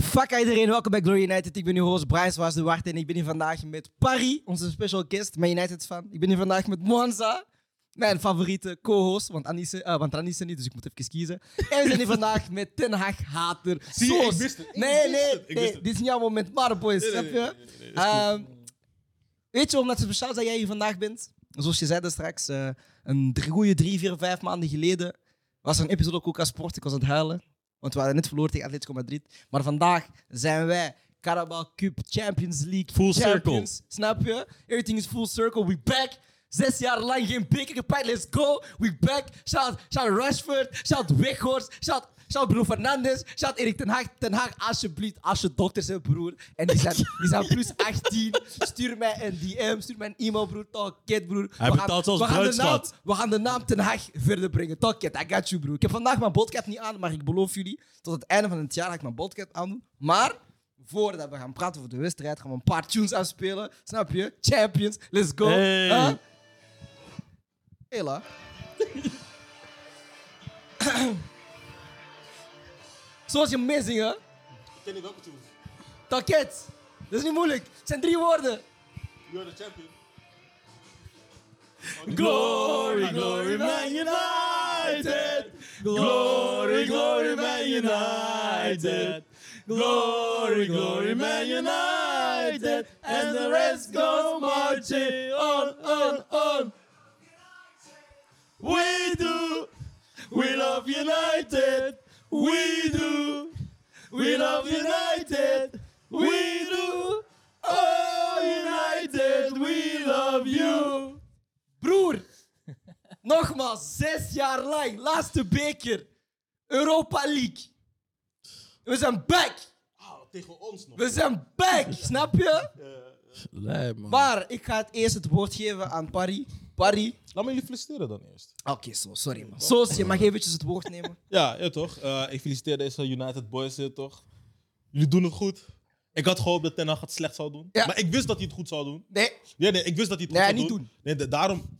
Fuck iedereen, welkom bij Glory United. Ik ben uw host Brian Zwaas de Wart en ik ben hier vandaag met Parry, onze special guest, mijn United fan. Ik ben hier vandaag met Monza, mijn favoriete co-host, want Anisse, eh, want niet, dus ik moet even kiezen. En we zijn hier vandaag met Ten Hag hater Zie je, ik Soos. wist het, ik Nee, nee, het, nee, dit is niet jouw moment, maar boys, Nee, je? nee, cool. Ehm, weet je omdat het speciaal is dat jij hier vandaag bent? Zoals je zei straks, eh, een goede drie, vier, vijf maanden geleden was er een episode ook aan Sport. Ik was aan het huilen, want we hadden net verloren tegen Atletico Madrid. Maar vandaag zijn wij Carabao Cup Champions League Full champions. Snap je? Everything is full circle. We back. Zes jaar lang geen beker gepakt. Let's go. We back. Shout, shout Rashford. Shout Weghorst. Shout, shout Bruno Fernandes. Shout Erik ten Hag. Ten Hag, alsjeblieft. Als je dokters hebt, broer. En die zijn, die zijn plus 18. Stuur mij een DM. Stuur mij een e-mail, broer. Talk kid, broer. Hij We betaalt zelfs we gaan de naam, bruidschat. we gaan de naam Ten Hag verder brengen. Talk kid, I got you, broer. Ik heb vandaag mijn podcast niet aan, maar ik beloof jullie, tot het einde van het jaar ga ik mijn podcast aandoen. Maar voordat we gaan praten over de wedstrijd, gaan we een paar tunes afspelen. Snap je? Champions, let's go. Hey. Huh? Hela. Zoals je meezingen. Ik ken niet welke tune. Taket. Dat is niet moeilijk. Het zijn drie woorden. You're the champion. Glory, glory, Man United. Glory, glory, Man United. Glory, glory, Man United. And the rest goes marching on, on, on. We do. We love United. We do. We love United. We do. Oh, United, we love you. Broer, nogmaals, zes jaar lang, laatste beker, Europa League. We zijn back. Ah, tegen ons nog. We zijn back, snap je? Lijp, man. Maar ik ga het eerst het woord geven aan Paris. Paris. Laat me jullie feliciteren dan eerst. Oké, zo, sorry man. Soos, je mag eventjes het woord nemen. Ja, ja toch. Eh, ik feliciteer deze United Boys hier toch. Jullie doen het goed. Ik had gehoopt dat Ten Hag het slecht zou doen. Ja. Maar ik wist dat hij het goed zou doen. Nee, Nee, nee, ik wist dat hij het Nee, goed zou niet doen. doen. Nee, da- daarom,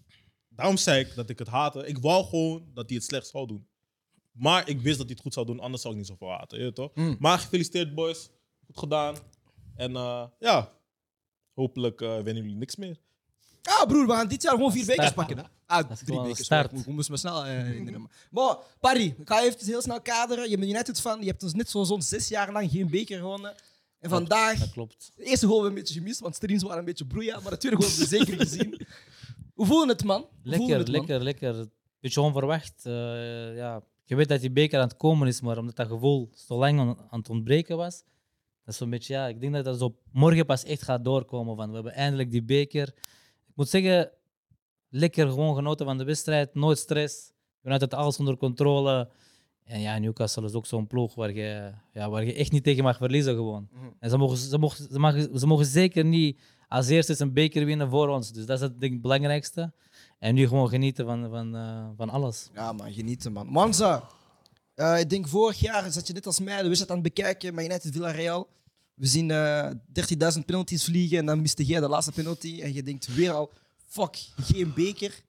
daarom zei ik dat ik het haatte. Ik wou gewoon dat hij het slecht zou doen. Maar ik wist dat hij het goed zou doen, anders zou ik niet zoveel haten. Je toch? Mm. Maar gefeliciteerd, boys. Goed gedaan. En eh, ja, hopelijk eh winnen jullie niks meer. Ah broer, we gaan dit jaar gewoon vier bekers pakken. Hè? Ah, is drie gewoon bekers. start. Ik moest me snel eh, herinneren. Maar Paris, ik ga even heel snel kaderen. Je bent United fan, je hebt ons net zo zo'n zes jaar lang geen beker gewonnen. En vandaag Dat klopt. De eerste goal hebben we een beetje gemist, want streams waren een beetje broeia. Maar de tweede goal hebben we zeker gezien. Hoe voelde het, man? Hoe voelde Lekker, het, man? lekker, lekker. Beetje onverwacht. eh, ja. Je weet dat die beker aan het komen is, maar omdat dat gevoel zo lang aan, aan het ontbreken was, dat is zo'n beetje, ja, ik denk dat dat zo morgen pas echt gaat doorkomen. Van, we hebben eindelijk die beker. Ik moet zeggen, lekker gewoon genoten van de wedstrijd, nooit stress. United alles onder controle. En ja, Newcastle is ook zo'n ploeg waar je, ja, waar je echt niet tegen mag verliezen gewoon. Mhm. En ze mogen, ze, mogen, ze, mogen, ze mogen zeker niet als eerste een beker winnen voor ons. Dus dat is het denk ik, het belangrijkste. En nu gewoon genieten van, van, eh, van alles. Ja, man, genieten, man. Manza, eh, ik denk vorig jaar zat je net als mij de wedstrijd aan het bekijken met United Villarreal. We zien eh 30.000 penalties vliegen en dan miste jij de laatste penalty. En je denkt weer al, fuck, geen beker.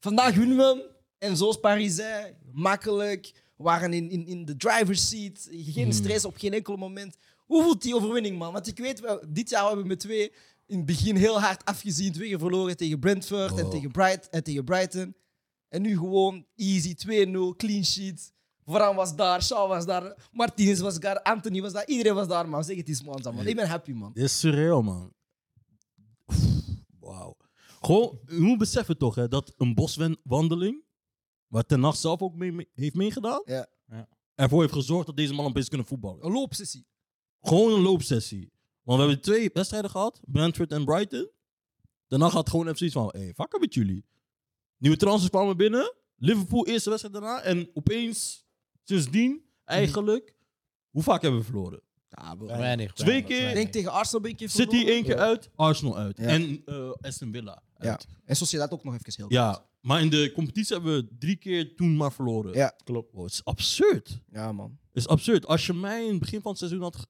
Vandaag winnen we hem. En zoals Paris zei, makkelijk. We waren in, in, in de driver's seat. Geen stress op geen enkel moment. Hoe voelt die overwinning, man? Want ik weet, wel, dit jaar hebben we met twee in het begin heel hard afgezien. Twee keer verloren tegen Brentford en, Oh. tegen Bright, en tegen Brighton. En nu gewoon easy, 2-0, clean sheet. Varane was daar, Shaw was daar, Martinez was daar, Anthony was daar. Iedereen was daar, man. Zeg het eens, man. man. Ik ben happy, man. Dit is surreal, man. Wauw. Gewoon, je moet beseffen toch, hè, dat een boswandeling, waar Ten Hag zelf ook mee, mee- heeft meegedaan, Ja. Ja. ervoor heeft gezorgd dat deze man opeens kunnen voetballen. Een loopsessie. Gewoon een loopsessie. Want we hebben twee wedstrijden gehad, Brentford en Brighton. Daarna gaat gewoon even zoiets van, hé, hey, fuck met jullie. Nieuwe transfers kwamen binnen, Liverpool eerste wedstrijd daarna, en opeens, sindsdien, eigenlijk, hoe vaak hebben we verloren? Ja. Weinig. Twee weinig, keer- weinig. denk tegen Arsenal ben ik even City één keer uit, Arsenal uit. Ja. En eh, Aston Villa Ja. uit. En Sociedad ook nog even heel Ja, maar in de competitie hebben we drie keer toen maar verloren. Ja. Klopt. Wow, het is absurd. Ja, man. Het is absurd. Als je mij in het begin van het seizoen had...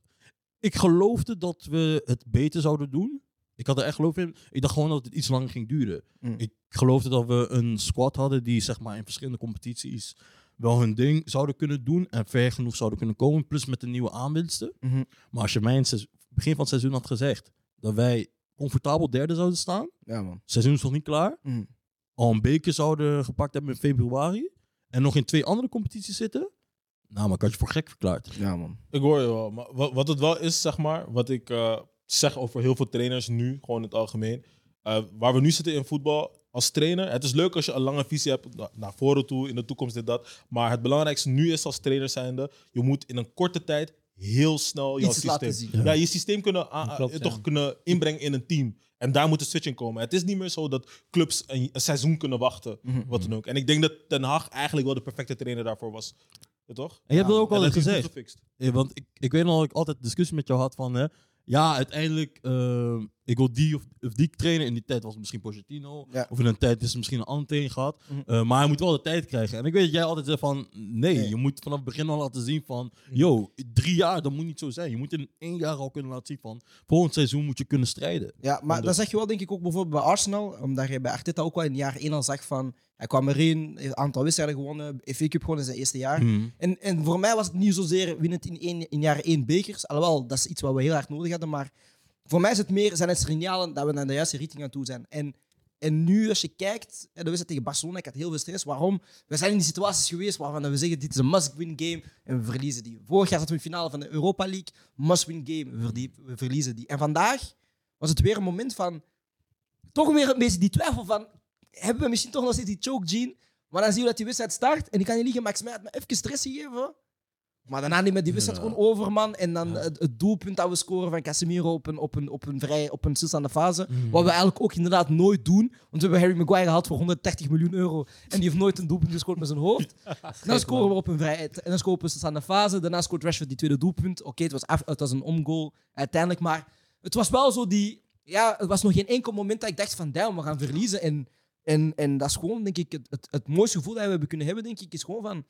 Ik geloofde dat we het beter zouden doen. Ik had er echt geloof in. Ik dacht gewoon dat het iets langer ging duren. Mm. Ik geloofde dat we een squad hadden die zeg maar in verschillende competities wel hun ding zouden kunnen doen en ver genoeg zouden kunnen komen. Plus met de nieuwe aanwinsten. Mhm. Maar als je mij in het begin van het seizoen had gezegd dat wij comfortabel derde zouden staan, Ja, man. het seizoen is nog niet klaar, Mhm. al een beker zouden gepakt hebben in februari en nog in twee andere competities zitten, nou, maar ik had je voor gek verklaard. Ja, man. Ik hoor je wel. Maar wat, wat het wel is, zeg maar, wat ik eh, zeg over heel veel trainers nu, gewoon in het algemeen. eh, waar we nu zitten in voetbal, als trainer, het is leuk als je een lange visie hebt na- naar voren toe, in de toekomst dit, dat. Maar het belangrijkste nu is als trainer zijnde, je moet in een korte tijd heel snel jouw Iets systeem, laten zien. Ja. je systeem kunnen, Klopt, toch kunnen inbrengen in een team. En daar moet een switch in komen. Het is niet meer zo dat clubs een, een seizoen kunnen wachten, Mhm. wat dan ook. En ik denk dat Ten Hag eigenlijk wel de perfecte trainer daarvoor was. Ja, toch? En je hebt dat ook al gezegd. Eh, Want ik, ik weet nog dat ik altijd discussie met jou had van... Hè, ja, uiteindelijk, eh, ik wil die of, of die trainen. In die tijd was het misschien Pochettino. Ja. Of in een tijd is het misschien een andere trainer gehad. Mhm. Eh, maar hij moet wel de tijd krijgen. En ik weet dat jij altijd zegt van... Nee, Nee. je moet vanaf het begin al laten zien van... Yo, drie jaar, dat moet niet zo zijn. Je moet in één jaar al kunnen laten zien van... Volgend seizoen moet je kunnen strijden. Ja, maar de- dat zeg je wel denk ik ook bijvoorbeeld bij Arsenal. Omdat je bij Arteta ook wel in jaar 1 al zag van... Hij kwam erin, een aantal wedstrijden gewonnen, FA Cup gewonnen in zijn eerste jaar. Mhm. En, en voor mij was het niet zozeer winnend in, één, in jaar één bekers. Alhoewel, dat is iets wat we heel hard nodig hadden. Maar voor mij is het meer, zijn het signalen dat we naar de juiste richting aan toe zijn. En, en nu, als je kijkt, de wedstrijd tegen Barcelona, ik had heel veel stress. Waarom? We zijn in die situaties geweest waarvan we zeggen, dit is een must-win game en we verliezen die. Vorig jaar zaten we in de finale van de Europa League, must-win game, we, we verliezen die. En vandaag was het weer een moment van, toch weer een beetje die twijfel van, hebben we misschien toch nog steeds die choke gene? Maar dan zie je dat die wedstrijd start en ik kan niet liegen, Max mij me even stress gegeven. Maar daarna niet met die wedstrijd Ja. gewoon over, man. En dan het, het doelpunt dat we scoren van Casemiro op een, op een, op een, vrij, op een stilstaande fase. Wat we eigenlijk ook inderdaad nooit doen. Want we hebben Harry Maguire gehad voor 130 miljoen euro. En die heeft nooit een doelpunt gescoord met zijn hoofd. Dan scoren we op een vrij... En dan scoren we op een stilstaande fase. Daarna scoort Rashford die tweede doelpunt. Oké, het, was af- het was een omgoal uiteindelijk. Maar het was wel zo die... Ja, het was nog geen enkel moment dat ik dacht van... Damn, we gaan verliezen. En, en, en dat is gewoon, denk ik, het, het, het mooiste gevoel dat we hebben kunnen hebben, denk ik, is gewoon van...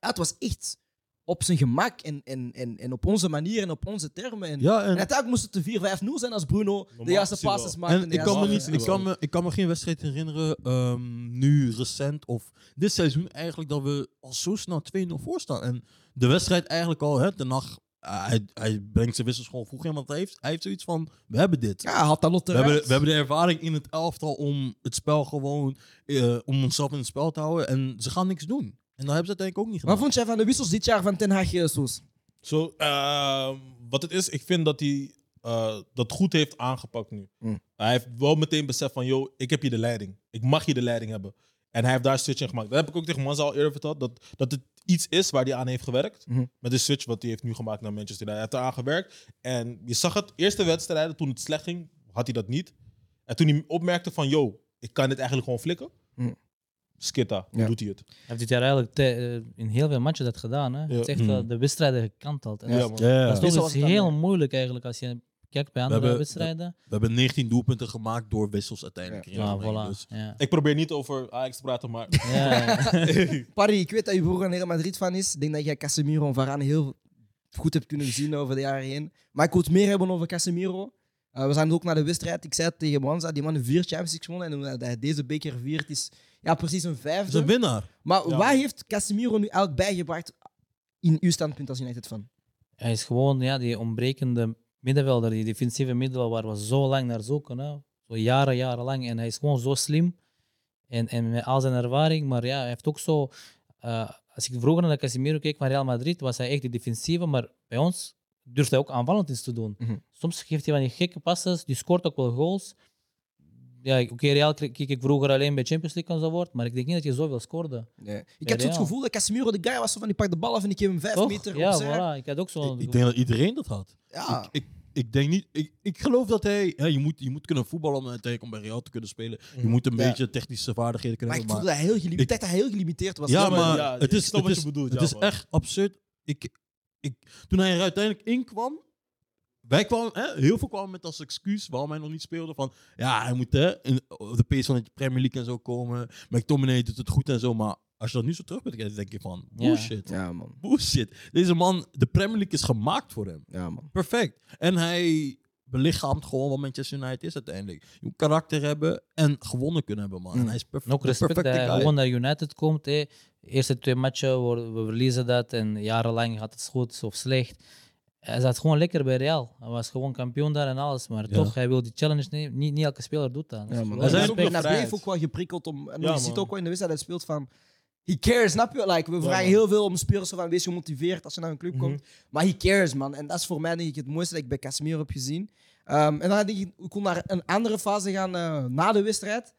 Ja, het was echt op zijn gemak en, en, en, en op onze manier en op onze termen. En, Ja, en en, uiteindelijk moest het de 4-5-0 zijn als Bruno de juiste passes maakte. en en de ik, kan me juiste- niet, ik, kan me, ik kan me geen wedstrijd herinneren, ehm, nu recent of dit seizoen eigenlijk, dat we al zo snel 2-0 voor staan. En de wedstrijd eigenlijk al, hè, de nacht, hij, hij brengt zijn wissels gewoon vroeg in, want hij heeft, hij heeft zoiets van, we hebben dit. Ja, had dat lot We hebben, we hebben de ervaring in het elftal om het spel gewoon, eh, om onszelf in het spel te houden. En ze gaan niks doen. En dat hebben ze uiteindelijk ook niet gedaan. Wat vond jij van de wissels dit jaar van Ten Hag, Soes? Zo, ehm, wat het is, ik vind dat hij eh, dat goed heeft aangepakt nu. Mm. Hij heeft wel meteen beseft van, yo, ik heb hier de leiding. Ik mag hier de leiding hebben. En hij heeft daar een switch in gemaakt. Dat heb ik ook tegen Manza al eerder verteld. Dat, dat het iets is waar hij aan heeft gewerkt. Mhm. Met de switch wat hij heeft nu gemaakt naar Manchester United. Hij heeft eraan gewerkt. En je zag het, eerste wedstrijden, toen het slecht ging, had hij dat niet. En toen hij opmerkte van, yo, ik kan dit eigenlijk gewoon flikken. Mhm. Skitta, hoe Ja. doet hij het? Hij heeft dit jaar eigenlijk te- eh, in heel veel matchen dat gedaan. Hè? Hij heeft echt Mm. eh, de wedstrijden gekanteld. Ja, dat, is- Ja, dat is toch was iets het dan, heel ja. moeilijk eigenlijk als je kijkt bij andere hebben- wedstrijden. We hebben 19 doelpunten gemaakt door wissels uiteindelijk. Ja, voilà. Dus- Ja. Ik probeer niet over Ajax te praten, maar... Ja, ja. Parry, ik weet dat je broer een Real Madrid fan is. Ik denk dat jij Casemiro en Varane heel goed hebt kunnen zien over de jaren heen. Maar ik wil het meer hebben over Casemiro. Eh, we zijn ook naar de wedstrijd. Ik zei het tegen Wanza, die man heeft vier Champions League gewonnen. En omdat hij deze beker viert, is ja, precies een vijfde. een winnaar. Maar Ja. wat heeft Casemiro nu eigenlijk bijgebracht in uw standpunt als United fan? Hij is gewoon ja, die ontbrekende middenvelder, die defensieve middenvelder waar we zo lang naar zoeken. Hè? Zo jaren, jarenlang. En hij is gewoon zo slim. En, en met al zijn ervaring. Maar ja, hij heeft ook zo... eh, als ik vroeger naar Casemiro keek van Real Madrid, was hij echt die defensieve. Maar bij ons durft hij ook aanvallend iets te doen. Mhm. Soms geeft hij van die gekke passes. Die scoort ook wel goals. Ja, oké, Real keek ik vroeger alleen bij Champions League enzovoort. Maar ik denk niet dat je zoveel scoorde. Nee. Ik heb zo het gevoel dat Casemiro de guy was zo van die pak de bal af en ik geef hem vijf Toch? meter Ja, opzij. voilà. Ik had ook zo... Ik, ik denk dat iedereen dat had. Ja. Ik, ik, ik denk niet. Ik, ik geloof dat hij. Je, moet, je moet kunnen voetballen om uiteindelijk om bij Real te kunnen spelen. Je moet een Ja. beetje technische vaardigheden kunnen Maar ik hebben. voelde dat hij heel gelimiteerd, Ik- dat hij heel gelimiteerd was. ja, maar- maar ja, het is, het wat is, je bedoelt, het ja, is echt absurd. Ik, ik, toen hij er uiteindelijk in kwam. Wij kwamen, hè, heel veel kwamen met als excuus waarom hij nog niet speelde. Van ja, hij moet hè, in op de pace van de Premier League en zo komen. McTominay doet het goed en zo. Maar als je dat nu zo terug bent, denk je van bullshit. Ja, man. Bullshit. Deze man, de Premier League is gemaakt voor hem. Ja, man. Perfect. En hij belichaamt gewoon wat Manchester United is uiteindelijk. Je moet karakter hebben en gewonnen kunnen hebben, man. En Mm. hij is perf- En ook de respect dat hij gewoon naar United komt. Hè. De eerste twee matchen, worden- we verliezen dat en jarenlang gaat het goed of slecht. Hij zat gewoon lekker bij Real. Hij was gewoon kampioen daar en alles. Maar Ja. toch, hij wil die challenge nemen. Niet, niet elke speler doet dat. Ja, Er zijn En ook hij nog bleef ook wel geprikkeld om. En Ja, je ziet ook wel in de wedstrijd dat hij speelt van. He cares, snap je? Like, we vragen man. heel veel om spelers zo van wees gemotiveerd als je naar een club Mhm. komt. Maar he cares, man. En dat is voor mij denk ik het mooiste dat ik bij Casemiro heb gezien. Ehm, en dan denk ik, we kon naar een andere fase gaan eh, na de wedstrijd.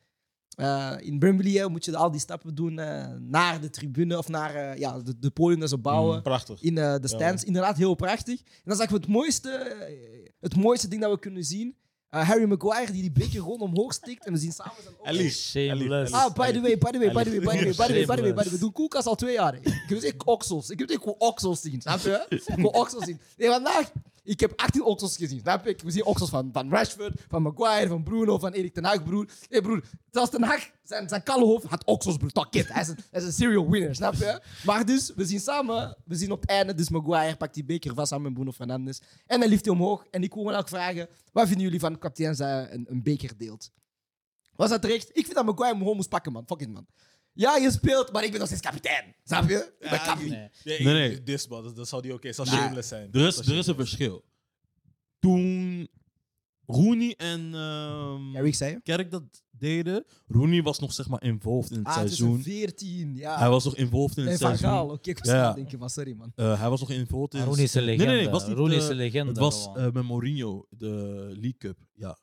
Eh, in Wembley moet je al die stappen doen eh, naar de tribune of naar eh, ja, de, de podium dat ze bouwen Prachtig. in eh, de stands. Inderdaad, heel prachtig. En dan zag ik het mooiste, het mooiste ding dat we kunnen zien. Eh, Harry Maguire die die beker gewoon omhoog stikt. En we zien samen zijn ogen. Shameless. Ellie. Ah, by the way, by the way, by the way, by the way, by the way, by the way, by the way. We doen koelkast al twee jaar. Ik heb dus echt oksels. Ik heb echt gewoon oksels zien, snap je? Oksels zien. Nee, vandaag, ik heb 18 oksels gezien, snap? Ik- We zien oksels van, van Rashford, van Maguire, van Bruno, van Erik ten Hag, broer. Hé, broer, zelfs ten Hag, zijn, zijn kalle hoofd had oksels, broer. Hij is, een, hij is een serial winner, snap je? Maar dus, we zien samen, we zien op het einde, dus Maguire pakt die beker vast samen met Bruno Fernandes. En hij lift die omhoog. En ik wil me ook vragen, wat vinden jullie van kapitein hij een, een beker deelt? Was dat terecht? Ik vind dat Maguire hem gewoon moest pakken, man. Fuck it, man. Ja, je speelt, maar ik ben nog steeds kapitein. Snap je? Ik ben Ja, kapitein. Nee. Nee, Nee, nee. Dit, man, dat, dat zou die oké. Dat zou Nou, shameless zijn. Er is, Dat er is een verschil. Toen Rooney en ehm Ja, wie zei je? Kerk dat deden, Rooney was nog zeg maar involved in het Ah, seizoen. 2014, ja. Hij was nog involved in Nee, het van seizoen. Gaal. Oké, ik was Ja, ja. aan het denken van sorry, man. Eh, hij was nog involved in Rooney is een Nee, legende. nee, nee, was niet, Rooney is eh, een legende. Het was gewoon. eh, met Mourinho, de League Cup. Ja.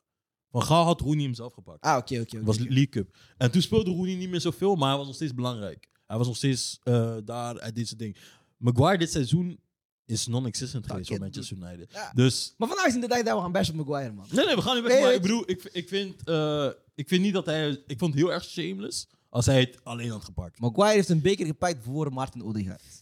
Van Gaal had Rooney hem zelf gepakt. Ah, oké, oké. Het was oké. League Cup. En toen speelde Rooney niet meer zoveel, maar hij was nog steeds belangrijk. Hij was nog steeds eh, daar, hij deed zijn ding. Maguire dit seizoen is non-existent geweest voor Manchester United. Ja. Dus Maar vandaag is in de dag dat we gaan bashen op Maguire, man. Nee, nee, we gaan niet weg. Nee, maar het- ik bedoel, ik, ik, vind, eh, ik vind niet dat hij... Ik vond het heel erg shameless als hij het alleen had gepakt. Maguire heeft een beker gepakt voor Martin Odegaard.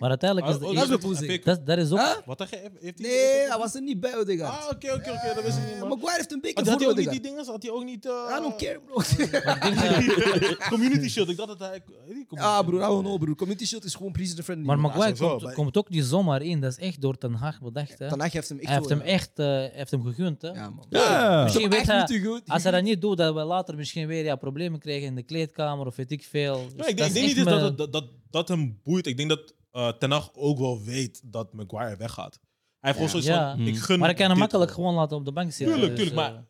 Maar uiteindelijk is Oh, de dat is. Fik- dat, dat is ook. Huh? Wat heeft hij? Heeft hij Nee, hij was er niet bij Odegaard. Ah, oké, oké, oké. Dat wist ik niet, Eh, man. Maguire heeft een beker Had, hij ook niet die dingen? Had hij ook niet... eh, I don't care, bro. Community Shield. Ik dacht dat hij... die Ah, broer, I don't know, broer. Community Shield is gewoon president friendly. Maar. Maguire komt, maar- komt ook niet zomaar in. Dat is echt door Ten Hag bedacht. Hè. Ten Hag heeft hem echt Hij heeft hem echt eh, heeft hem gegund. Hè. Ja, man. Ja. Misschien weet hij, niet te goed. als hij dat niet doet, dat we later misschien weer ja, problemen krijgen in de kleedkamer of weet ik veel. Dus Nee, ik dat denk, niet dat, het- dat, hem boeit. Ik denk dat eh Ten Hag ook wel weet dat Maguire weggaat. Hij heeft gewoon zoiets Ja. van, ik Mm. gun Maar hij kan hem makkelijk gewoon. laten op de bank zitten. Tuurlijk, dus, tuurlijk. eh, Maar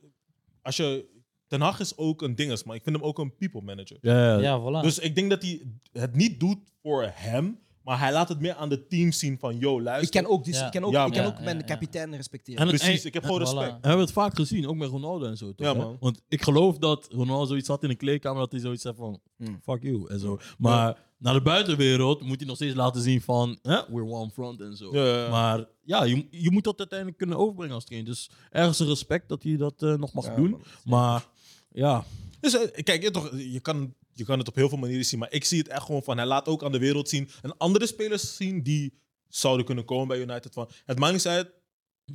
als je... Ten Hag is ook een dinges, maar ik vind hem ook een people manager. Ja, ja. ja, voilà. Dus ik denk dat hij het niet doet voor hem, maar hij laat het meer aan de team zien van, yo, luister. Ik kan ook, dus, Ja. ik kan ook, Ja, ik kan man. ook Ja, mijn ja, ja. kapitein respecteren. En- Precies, en- ik heb gewoon voilà. respect. We hebben het vaak gezien, ook met Ronaldo en zo. Toch, Ja, hè? man. Want ik geloof dat Ronaldo zoiets had in de kleedkamer dat hij zoiets zei van Mm. fuck you en zo. Maar naar de buitenwereld moet hij nog steeds laten zien van hè, we're one front en zo. Ja, ja, ja. Maar ja, je, je moet dat uiteindelijk kunnen overbrengen als trainer. Dus ergens een respect dat hij dat eh, nog mag Ja, doen. man. Maar ja, Dus eh, kijk, je, toch, je, kan, je kan het op heel veel manieren zien, maar ik zie het echt gewoon van, hij laat ook aan de wereld zien en andere spelers zien die zouden kunnen komen bij United. Van, het maakt niet uit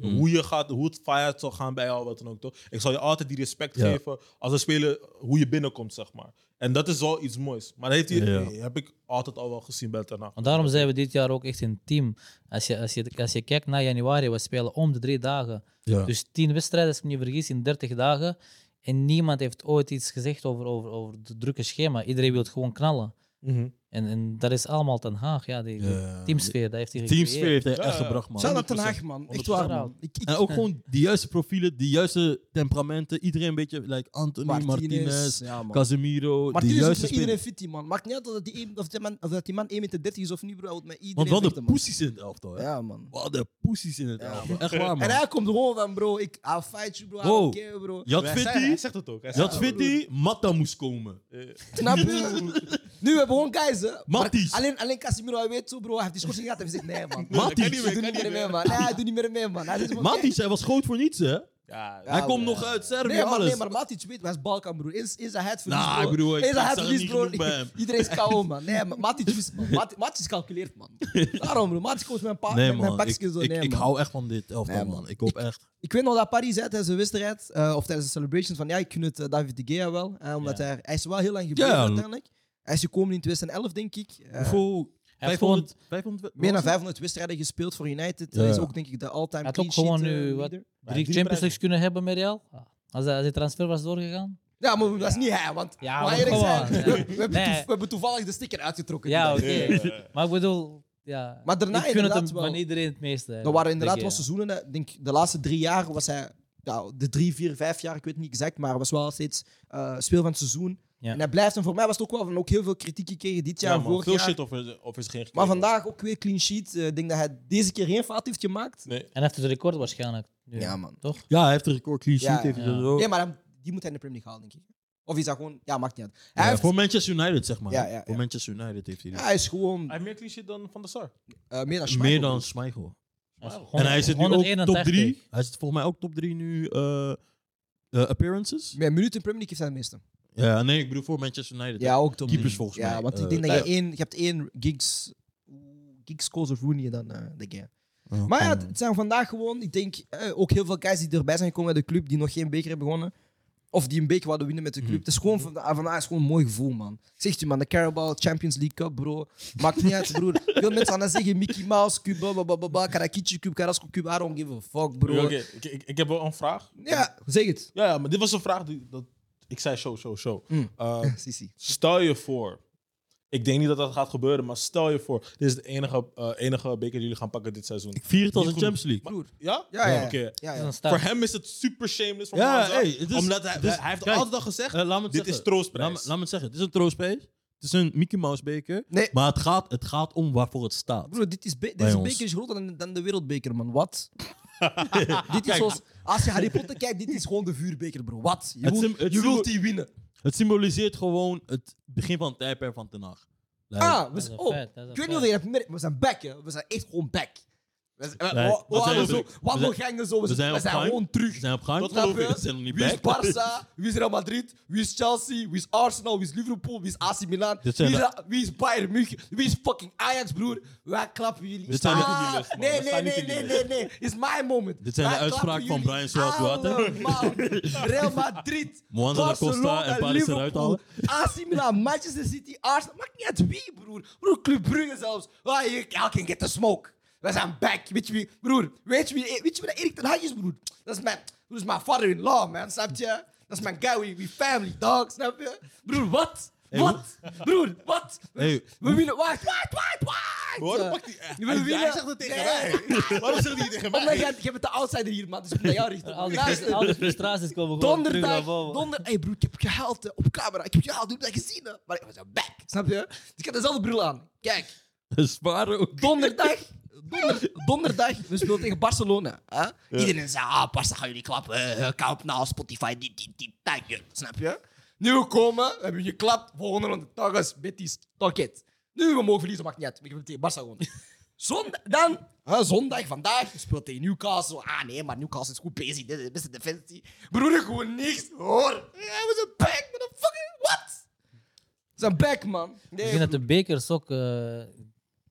Mm. hoe, je gaat, hoe het fire zal gaan bij jou, wat dan ook. Toch? Ik zal je altijd die respect Ja. geven als een speler, hoe je binnenkomt, zeg maar. En dat is wel iets moois. Maar dat heeft hij, Ja. heb ik altijd al wel gezien bij Ten Hag. Want daarom zijn we dit jaar ook echt een team. Als je, als je, als je kijkt naar januari, we spelen om de drie dagen. ja. Dus tien wedstrijden, als ik me niet vergis, in 30 dagen. En niemand heeft ooit iets gezegd over, over, over het drukke schema. Iedereen wil gewoon knallen. Mhm. En, en dat is allemaal ten Haag. Ja, die, die Ja. teamsfeer, dat heeft hij teamsfeer gecreëerd. heeft hij Ja, echt ja. gebracht, man. Dat Ten 100%. Hag, man. Echt waar, man. Ik, ik, En ook gewoon die juiste profielen, die juiste temperamenten. Iedereen een beetje, like Anthony, Martinez, Ja, man. Casemiro. die Martinez is juiste met iedereen spelers. fit, die man. Maakt niet uit dat die, een- of die man, of dat die man 1,30 meter is of niet, bro. Hij moet met iedereen Want we hadden vechten, man. poesies in het elftal. Hè? Ja, man. We hadden poesies in het Ja, elftal. Echt waar, man. En hij komt gewoon van, bro, ik, I'll fight you, bro. I Wow. don't care, bro. Je had Hij zegt- Fitty, zegt het ook. Hij je had zegt het Fitty, Matta moest komen. Snap je? nu hebben we gewoon guys, hè. Maar Matties. Alleen, alleen Casemiro, hij weet zo, bro. Hij heeft die schorsing gehad. Hij heeft gezegd, nee, man. Matties. Hij doet niet meer mee, man. Nee, hij doet niet meer mee, man. Hij zegt hij was groot voor niets, hè? Ja, hij komt nog uit Servië, Nee, maar, alles. nee, maar Matic weet, hij is Balkan, broer. Eens, eens hij het verliest, Nah, ik bedoel, ik- Eens hij ik het verliest, niet bro. Iedereen is KO, man. Nee, maar Matic man. Matic, Matic calculeert, man. Daarom, bro. Matic komt met een paar Nee, met mijn man. Ik, zo. ik, Nee, ik man. hou echt van dit elftal, Nee, man. man. Ik hoop echt. Ik weet nog dat Paris zei tijdens de wedstrijd, eh, of tijdens de celebration, van ja, ik gun het eh, David de Gea wel. eh, omdat Ja. hij, hij is wel heel lang gebleven Ja. uiteindelijk. Hij is gekomen in 2011, denk ik. Eh, Hoeveel Hij heeft gewoon, 500, 500 Meer dan was het? 500 wedstrijden gespeeld voor United. Ja. Dat is ook denk ik de all-time Hij had ook gewoon nu eh, wat- drie drie Champions. Leagues kunnen hebben met Real. Als, hij- transfer was doorgegaan. Ja, maar dat is niet hij, want Ja, maar maar eerlijk gewoon, zijn, ja. we, hebben Nee. we hebben toevallig de sticker uitgetrokken. Ja, oké. Maar ik bedoel, ja. Maar daarna ik vind het wel. van iedereen het meeste. Er waren inderdaad De wel seizoenen. denk de laatste drie jaar was hij, ja, de drie, vier, vijf jaar, ik weet niet exact, maar was wel steeds eh, speel van het seizoen. Ja. En hij blijft. En voor mij was het ook wel van ook heel veel kritiek gekregen dit jaar, Ja, man, vorig veel jaar. shit over, over zich heen Maar vandaag ook weer clean sheet. Eh, Ik denk dat hij deze keer geen fout heeft gemaakt. Nee. En hij heeft het record waarschijnlijk. nu, Ja, man. Toch? Ja, hij heeft een record clean sheet. Ja, heeft ja. Nee, maar hij- die moet hij in de Premier League halen, denk ik. Of is dat gewoon... Ja, maakt niet uit. Hij, Ja, heeft- voor Manchester United, zeg maar. Ja, ja, Voor. Manchester United heeft hij hij is gewoon Hij heeft meer clean shit dan Van der Sar. eh, meer dan Meer Schmeichel. dan Schmeichel. En hij zit nu ook top 181. 3. Hij zit volgens mij ook top 3 nu eh, eh, appearances. Meer minuten in Premier League heeft hij de meeste. Ja, nee, ik bedoel voor Manchester United. Ja, ook top Keepers volgens ja, mij. want ik Eh, denk dat je één... Je hebt één gigs... Gigs goals of Rooney dan eh de game. Oh, Maar ja, het zijn vandaag gewoon... Ik denk eh, ook heel veel guys die erbij zijn gekomen bij de club, die nog geen beker hebben gewonnen. Of die een beker wilden winnen met de club. Het is gewoon, vandaag, vandaag is gewoon een mooi gevoel, man. Ik zeg het je, man. De Carabao Champions League Cup, bro. Maakt niet uit, broer. Veel mensen gaan dan zeggen Mickey Mouse, Cup, bababa, Karakichi Cup, Carrasco Cup. I don't give a fuck, bro. Oké, ik, ik, ik heb wel een vraag. Ja, zeg het. Ja, ja, maar dit was een vraag die... Dat, ik zei show, show, show. Mm. Uh, stel je voor... Ik denk niet dat dat gaat gebeuren, maar stel je voor... Dit is de enige, eh, enige beker die jullie gaan pakken dit seizoen. Ik vier het als een. Champions League. Broer. Ja? Ja, ja. Oké. Ja, ja. Voor hem is het super shameless. Voor Ja, hey, het is- omdat hij, heeft kijk, altijd al gezegd... Eh, laat me het dit zeggen. is troostprijs. Laat me, laat me het zeggen. Het is een troostprijs. Het is een Mickey Mouse beker. Nee. Maar het gaat, het gaat om waarvoor het staat. Broer, dit is deze beker is groter dan, dan de wereldbeker, man. Wat? dit is zoals... Als je Harry Potter kijkt, dit is gewoon de vuurbeker, bro. Wat? Je, Het het je wilt die winnen. Het symboliseert gewoon het begin van het tijdperk van Ten Hag. Like, Ah, we Dat is zijn, een oh, feit, dat is een ik weet niet of je hebt gemerkt, we zijn back, hè. We zijn echt gewoon back. We zijn, we- Nee, we- we we zijn hadden zo, op- we zo, zijn we zijn gewoon terug. We zijn op gang. Snap je? We zijn nog niet Wie is. Barça? Wie is Real Madrid? Wie is Chelsea? Wie is Arsenal? Wie is Liverpool? Wie is AC Milan? Wie is, wie is Bayern München? Wie is fucking Ajax, broer? Wij klappen jullie. Dit zijn Ah, list, nee, nee, nee, nee, nee, nee. It's my moment. Dit zijn de uitspraken van Brian Swartwater. Real Madrid, Mohamed da Costa Barcelona, en Paris eruit AC Milan, Manchester City, Arsenal. Maakt niet uit wie, broer. Broer, Club Brugge zelfs. Ah, you can get the smoke. We zijn back. Weet je wie, broer? Weet je wie, weet je wie dat Erik ten Hag is, broer? Dat is mijn, dat is mijn father-in-law, man. Snap je? Dat is mijn guy. We, we family, dog. Snap je? Broer, wat? Wat? Broer, wat? Hey, We winnen. Wacht, wacht, wacht, wacht. Hoor, Eh, pak die... we Hij, zegt het tegen Nee. mij. Waarom zegt hij het tegen Omdat mij? jij, jij bent de outsider hier, man. Dus ik moet naar jou richten. Al die, Luister. al die frustraties komen gewoon terug naar Donderdag, boven. donder, hey broer, ik heb gehaald hè, op camera. Ik heb je gehaald, ik heb dat gezien. hè. Maar ik was back, snap je? Dus ik had dezelfde bril aan. Kijk, Sparen ook. donderdag, donder, donderdag, we spelen tegen Barcelona. Hè? Iedereen zei, ah, Barca gaan jullie klappen. Uh, Koop nou, Spotify, dit, dit, dit. Snap je? Nu we komen, we hebben geklapt. Volgende ronde, Tagas, Betis, Toket. Nu we mogen verliezen, maakt niet uit. We hebben tegen Barca gewonnen. Zondag, dan, hè, zondag, vandaag, we spelen tegen Newcastle. Ah nee, maar Newcastle is goed bezig. Dit is de beste defensie. Broer, gewoon niks. Hoor. Ja, we zijn back, motherfucker. What? We zijn back, man. Ik vind dat de bekers ook, eh,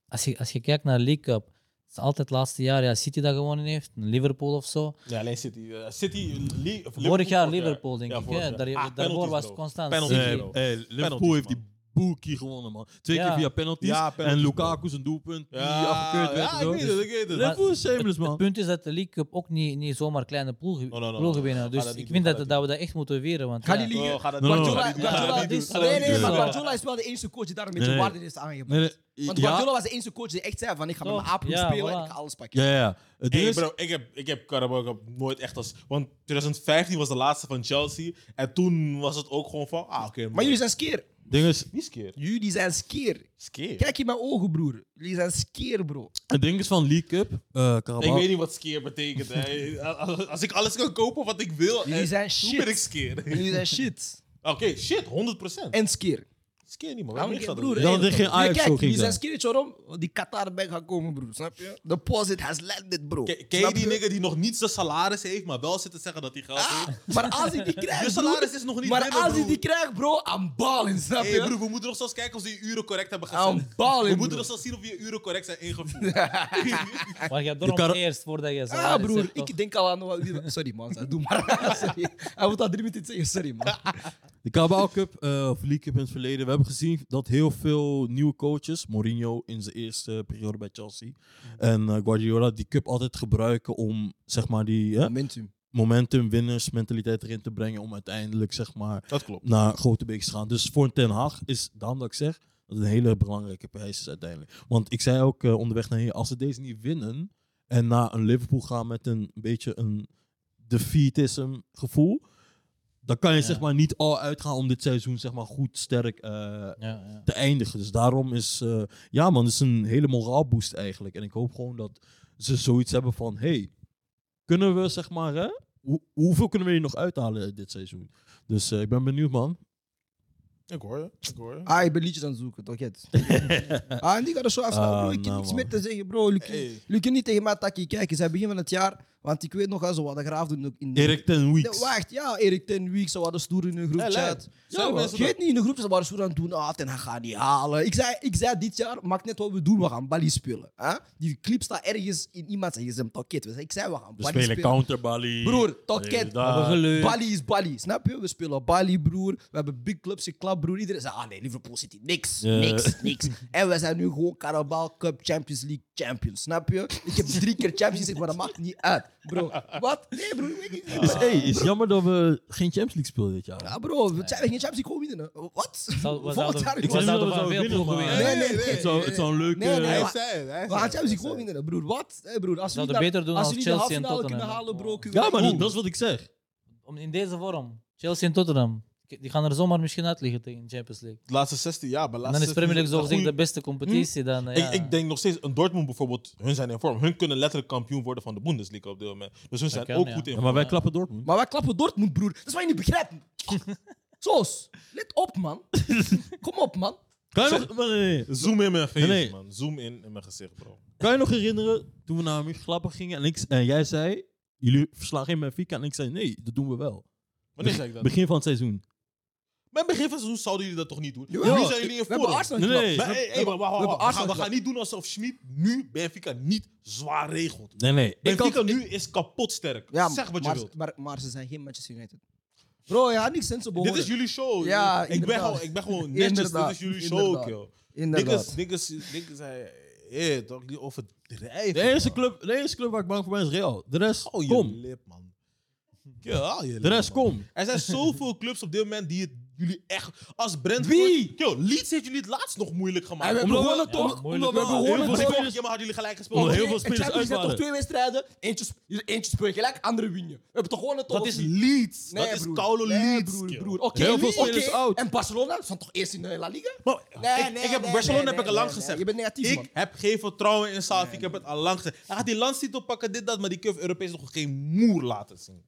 als, je, als je kijkt naar League Cup, is altijd het laatste jaar ja, City dat gewonnen heeft, Liverpool of zo. Ja, alleen City. eh, City Li- of Vorig jaar Liverpool, denk Ja, ik. hè. Daar, Ah, daarvoor was het constant. Hey, Liverpool heeft die. Boekie gewonnen, man. Twee Ja. keer via penalties. Ja, en Lukaku zijn doelpunt die Ja, afgekeurd werd. ja, zo. ik weet het, ik weet het. Liverpool is shameless, Het man. punt is dat de League Cup ook niet, niet zomaar kleine ploegen, No, no, no, ploegen no. winnen. Ga Dus dat ik vind dat, ga dat we dat echt moeten vieren. Want, ja, die liegen? Oh, ga dat No, no, niet no. doen, Guardiola, ga dat ga dat nee, nee, maar. Guardiola is wel de enige coach die daar een beetje Nee, nee. waarde is aangebracht. Nee, nee, Want ja, Guardiola was de enige coach die echt zei van ik ga met mijn Toch? apen Ja, spelen en voilà. ik ga alles pakken. ja, ja. Het ding Hey, is, bro, ik heb, ik heb Carabao Cup nooit echt als... Want 2015 was de laatste van Chelsea. En toen was het ook gewoon van... Ah, oké. Maar jullie zijn skeer. Ding is, Wie is keer? Jullie zijn skeer. Skeer? Kijk in mijn ogen, broer. Jullie zijn skeer, bro. het ding is van League Cup. eh Ik weet niet wat skeer betekent. hè. Als- Als ik alles kan kopen wat ik wil, Jullie eh, zijn toen shit. ben ik skeer. Jullie zijn shit. Oké, shit, 100%. En skeer. Skeer niet, man. Ja, broer, aan Ja, dat er geen Ajax kijk, zo ging jullie zijn weet je waarom? Die Qatar bank gaat komen, broer. Snap je? The deposit has landed, bro. Ken ken je Snap die nigger die nog niet zijn salaris heeft, maar wel zit te zeggen dat hij geld Ah, heeft? maar als hij die krijgt, Je broer, salaris is nog niet Maar binnen, als hij broer. die krijgt, bro, I'm balling, snap je? broer, we moeten nog zelfs kijken of ze je uren correct hebben gezet. I'm balling, We moeten nog zelfs zien of je uren correct zijn ingevoerd. Maar je hebt kan- eerst voordat je Ah, salaris broer, hebt, toch? ik denk al aan... wat- Sorry, man. Doe maar. Sorry. Hij moet al drie minuten zeggen. Sorry, man. De Carabao Cup, eh, of League Cup in het verleden. We hebben gezien dat heel veel nieuwe coaches, Mourinho in zijn eerste periode bij Chelsea en eh, Guardiola, die cup altijd gebruiken om zeg maar die hè, Momentum. momentum, winnersmentaliteit erin te brengen om uiteindelijk zeg maar Dat klopt. naar grote bekers te gaan. Dus voor een Ten Hag is, daarom dat ik zeg, dat het een hele belangrijke prijs is uiteindelijk. Want ik zei ook eh, onderweg naar hier, als ze deze niet winnen en naar een Liverpool gaan met een beetje een defeatism gevoel, dan kan je Ja. zeg maar niet al uitgaan om dit seizoen zeg maar goed sterk eh, Ja, ja. te eindigen. Dus daarom is, eh, ja man, het is een hele moraalboost eigenlijk. En ik hoop gewoon dat ze zoiets hebben van, hey, kunnen we zeg maar, hè, hoe, hoeveel kunnen we hier nog uithalen dit seizoen? Dus eh, ik ben benieuwd man. Ik hoor je. Ik hoor je. Ah, ik ben liedjes aan het zoeken, toch? het. ah, en die gaat er zo afstaan, bro. Ah, Ik heb nou, niks meer te zeggen, bro. Jullie Hey. niet tegen mij takkie kijken. Zij begin van het jaar, want ik weet nog wel zo wat de graaf doen in de... Erik ten Nee, Weeks. wacht, ja, Erik ten Week, ze hadden stoer in groepchat. leid. Zijn Ja, ik weet niet, in de groep ze waren stoer aan het doen. Ah, ten hij gaat niet halen. Ik zei, ik zei dit jaar, maakt net wat we doen, we gaan Bali spelen. Hè? Die clip staat ergens in iemand zijn gsm, toket. Ik zei, we gaan We Bali spelen spelen. counterbally. Broer, toket. daar. We hebben geluk. Bali is Bali, snap je? We spelen Bali, broer. We hebben big clubs geklapt, broer. Iedereen zei, ah nee, Liverpool City, niks, niks, niks. En we zijn nu gewoon Carabao Cup Champions League champions, snap je? Ik heb drie keer Champions gezegd, maar dat maakt niet uit. Bro, wat? Nee, broer, ik weet niet. Hey, is jammer dat we geen Champions League spelen dit jaar. Ja, bro, we zijn geen Champions League gewoon winnen. hè. Wat? Zou- we Volgend jaar- Ik niet zouden dat we van veel winnen, ploegen winnen. Nee, nee, nee. Het zou, het zou een leuke... Nee, nee, Hij maar- zei het. hij We zei gaan het, Champions League gewoon zei winnen, broer. Wat? Hey, broer, als we Zouden niet beter doen als als we niet de Chelsea en halve finale kunnen Tottenham. halen, bro. kunnen Ja, maar dat, is wat ik zeg. Om- In deze vorm. Chelsea en Tottenham. Die gaan er zomaar misschien uit liggen tegen de Champions League. De laatste 16 jaar. maar En laatste dan is Premier League 16 zo gezegd de beste competitie. Dan, eh, ja. Ik, ik denk nog steeds, een Dortmund bijvoorbeeld, hun zijn in vorm. Hun kunnen letterlijk kampioen worden van de Bundesliga op dit moment. Dus hun zijn kan, ook ja. goed in Ja, maar wij klappen Dortmund. Maar wij klappen Dortmund, broer. Dat is wat je niet begrijpt. Zoos, let op, man. Kom op, man. Kan je nog, nee, nee, nee. Zoom in mijn face, nee. man. Zoom in in mijn gezicht, bro. Kan je nog herinneren toen we naar Mönchengladbach gingen en, ik, en jij zei, jullie verslaan geen Benfica en ik zei, nee, dat doen we wel. Wanneer zei ik dat? Begin van het seizoen. Bij het begin van het seizoen zouden jullie dat toch niet doen? Nu zijn jullie in vorm. Nee, nee. Maar, We- hey, hey, maar gaan, niet doen alsof Schmid nu Benfica niet zwaar regelt. Nee, nee. Ik Benfica had, nu is kapot sterk. Ja, zeg wat je maar, wilt. Maar, maar ze zijn geen Manchester United. Bro, ja, niks sense op Dit is jullie show. Ja, ik, ben inderdaad. gewoon, ik ben gewoon netjes. Dit is jullie show, inderdaad. kill. Inderdaad. Niks, niks, hij, eh, toch niet overdrijven. de, eerste man. club, de eerste club waar ik bang voor ben is Real. De rest, Hou je kom. lip, man. Hou je De lip, rest, man. kom. Er zijn zoveel clubs op dit moment die het jullie echt... Als Brentford... Wie? Kill, Leeds heeft jullie het laatst nog moeilijk gemaakt. En we hebben gewonnen ja, toch? we hebben gewonnen heel veel toch? Vorig jaar hadden jullie gelijk gespeeld. Omdat heel veel spelers en Champions League uitwaren. toch twee wedstrijden, eentje, eentje speel je gelijk, andere win je. We hebben toch gewonnen toch? Dat is? Leeds. Nee, dat is broer. koude nee, Leeds. broer, broer. Oké, Heel veel oké. spelers oud. En Barcelona stond toch eerst in de La Liga? Maar, Nee, ik, nee, ik heb nee, Barcelona nee, heb ik al lang nee, gezegd. je bent negatief, ik man. heb geen vertrouwen in Safi. Ik heb het al lang gezegd. Hij gaat die landstitel pakken, dit, dat, maar die je Europees nog geen moer laten zien.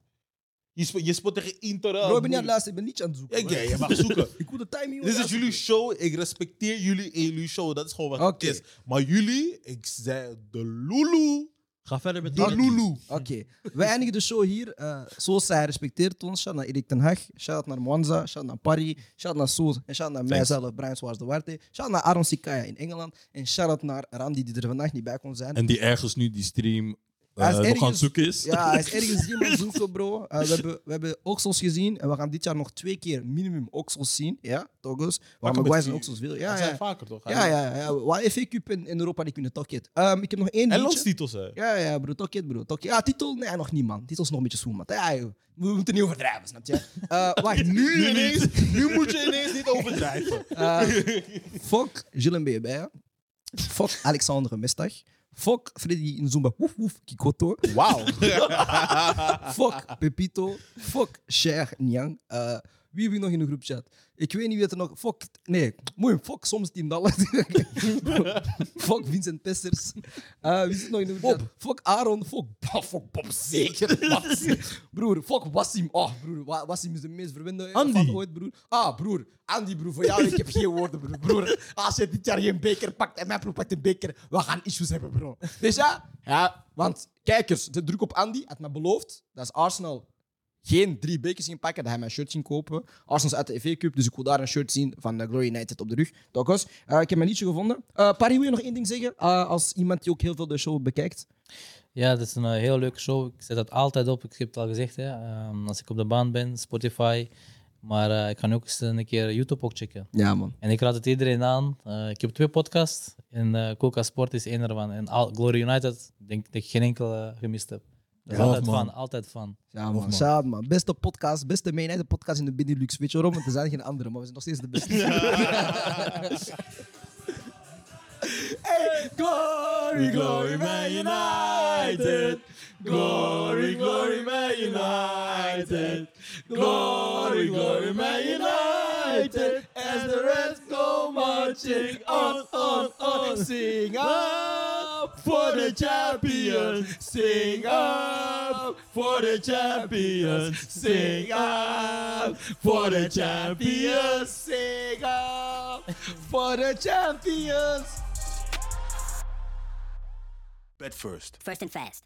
Je je speelt tegen Inter. Bro, ik ben niet aan het luisteren, ik ben niet aan het zoeken. Ik, ja, je mag zoeken. Ik wil de timing Dit is wel jullie show. Ik respecteer jullie in jullie show. Dat is gewoon wat Oké. het is. Maar jullie, ik zei de Lulu. Ga verder met De. Lulu. Oké, we eindigen de show hier. eh zoals zij respecteert ons. Shout naar Erik ten Hag, shout naar Mwanza, shout naar Parry, shout naar Soos en shout naar mijzelf, Brian Swaars de Warte. Shout naar Aaron Sikaya in Engeland en shout naar Randy die er vandaag niet bij kon zijn. En die ergens nu die stream Eh, nog ergens- aan het zoeken is. Ja, hij is ergens iemand zoeken, bro. Eh, we, hebben, we hebben oksels gezien en we gaan dit jaar nog twee keer minimum oksels zien. Ja, toch eens? Waar Maguire zijn die- oksels wil. Dat Ja, zijn ja. vaker toch? Ja, ja, ja. Waar FA Cup in, in Europa die kunnen toch it. Ehm, ik heb nog één En liedje. landstitels, hè? Ja, ja, bro. Toch it, bro. Ja, titel? Nee, nog niet, man. Titel is nog een beetje zoen. Ja, joh. we moeten niet overdrijven, snap je? Eh wacht, Nu ineens, nu moet je ineens niet overdrijven. Fuck Gilles Mbebe. Fuck Alexandre Mestag. Fuck Freddy Nzumba. Woef, woef, Kikoto. Wauw. Fuck Pepito. Fuck Cher Nyang. Eh, wie heb ik nog in de groepchat? Ik weet niet wie het er nog... Fuck... Nee, mooi. Fuck soms Team Dallas. fuck Vincent Pesters. Eh, wie zit nog in de groepchat? Fuck Aaron. Fuck, Bob, fuck Bob zeker. Broer, fuck Wassim. Oh, broer. Wa- Wassim is de meest verwende van ooit, broer. Ah, broer. Andy, broer. Voor jou, ik heb geen woorden, broer. broer. Als je dit jaar geen beker pakt en mijn ploeg pakt een beker, we gaan issues hebben, bro. Dus ja, ja want kijkers, de druk op Andy had me beloofd dat is Arsenal geen drie bekers ging pakken, dat hij mijn shirt ging kopen. Arsenal uit de FA Cup, dus ik wil daar een shirt zien van de Glory United op de rug. Toch Eh ik heb mijn liedje gevonden. Eh Parry, wil je nog één ding zeggen? Eh, als iemand die ook heel veel de show bekijkt. Ja, dat is een heel leuke show. Ik zet dat altijd op. Ik heb het al gezegd. Hè. Ehm, als ik op de baan ben, Spotify, Maar ik ga nu ook eens een keer YouTube ook checken. Ja, man. En ik raad het iedereen aan. Ik heb twee podcasts. En eh Coca Sport is één ervan. En Glory United, denk dat ik geen enkele gemist heb. Dus altijd man. van, altijd van. Ja, man. man. Beste podcast, beste de podcast in de Benelux. Weet je waarom? Want er zijn geen andere, maar we zijn nog steeds de beste. hey, glory, glory, Man United. Glory, glory, Man United. Glory, glory, Man United. As the Reds go marching on, on, on. Sing up for the champions. Sing up for the champions. Sing up for the champions. Sing up for the champions. Bet first. First and fast.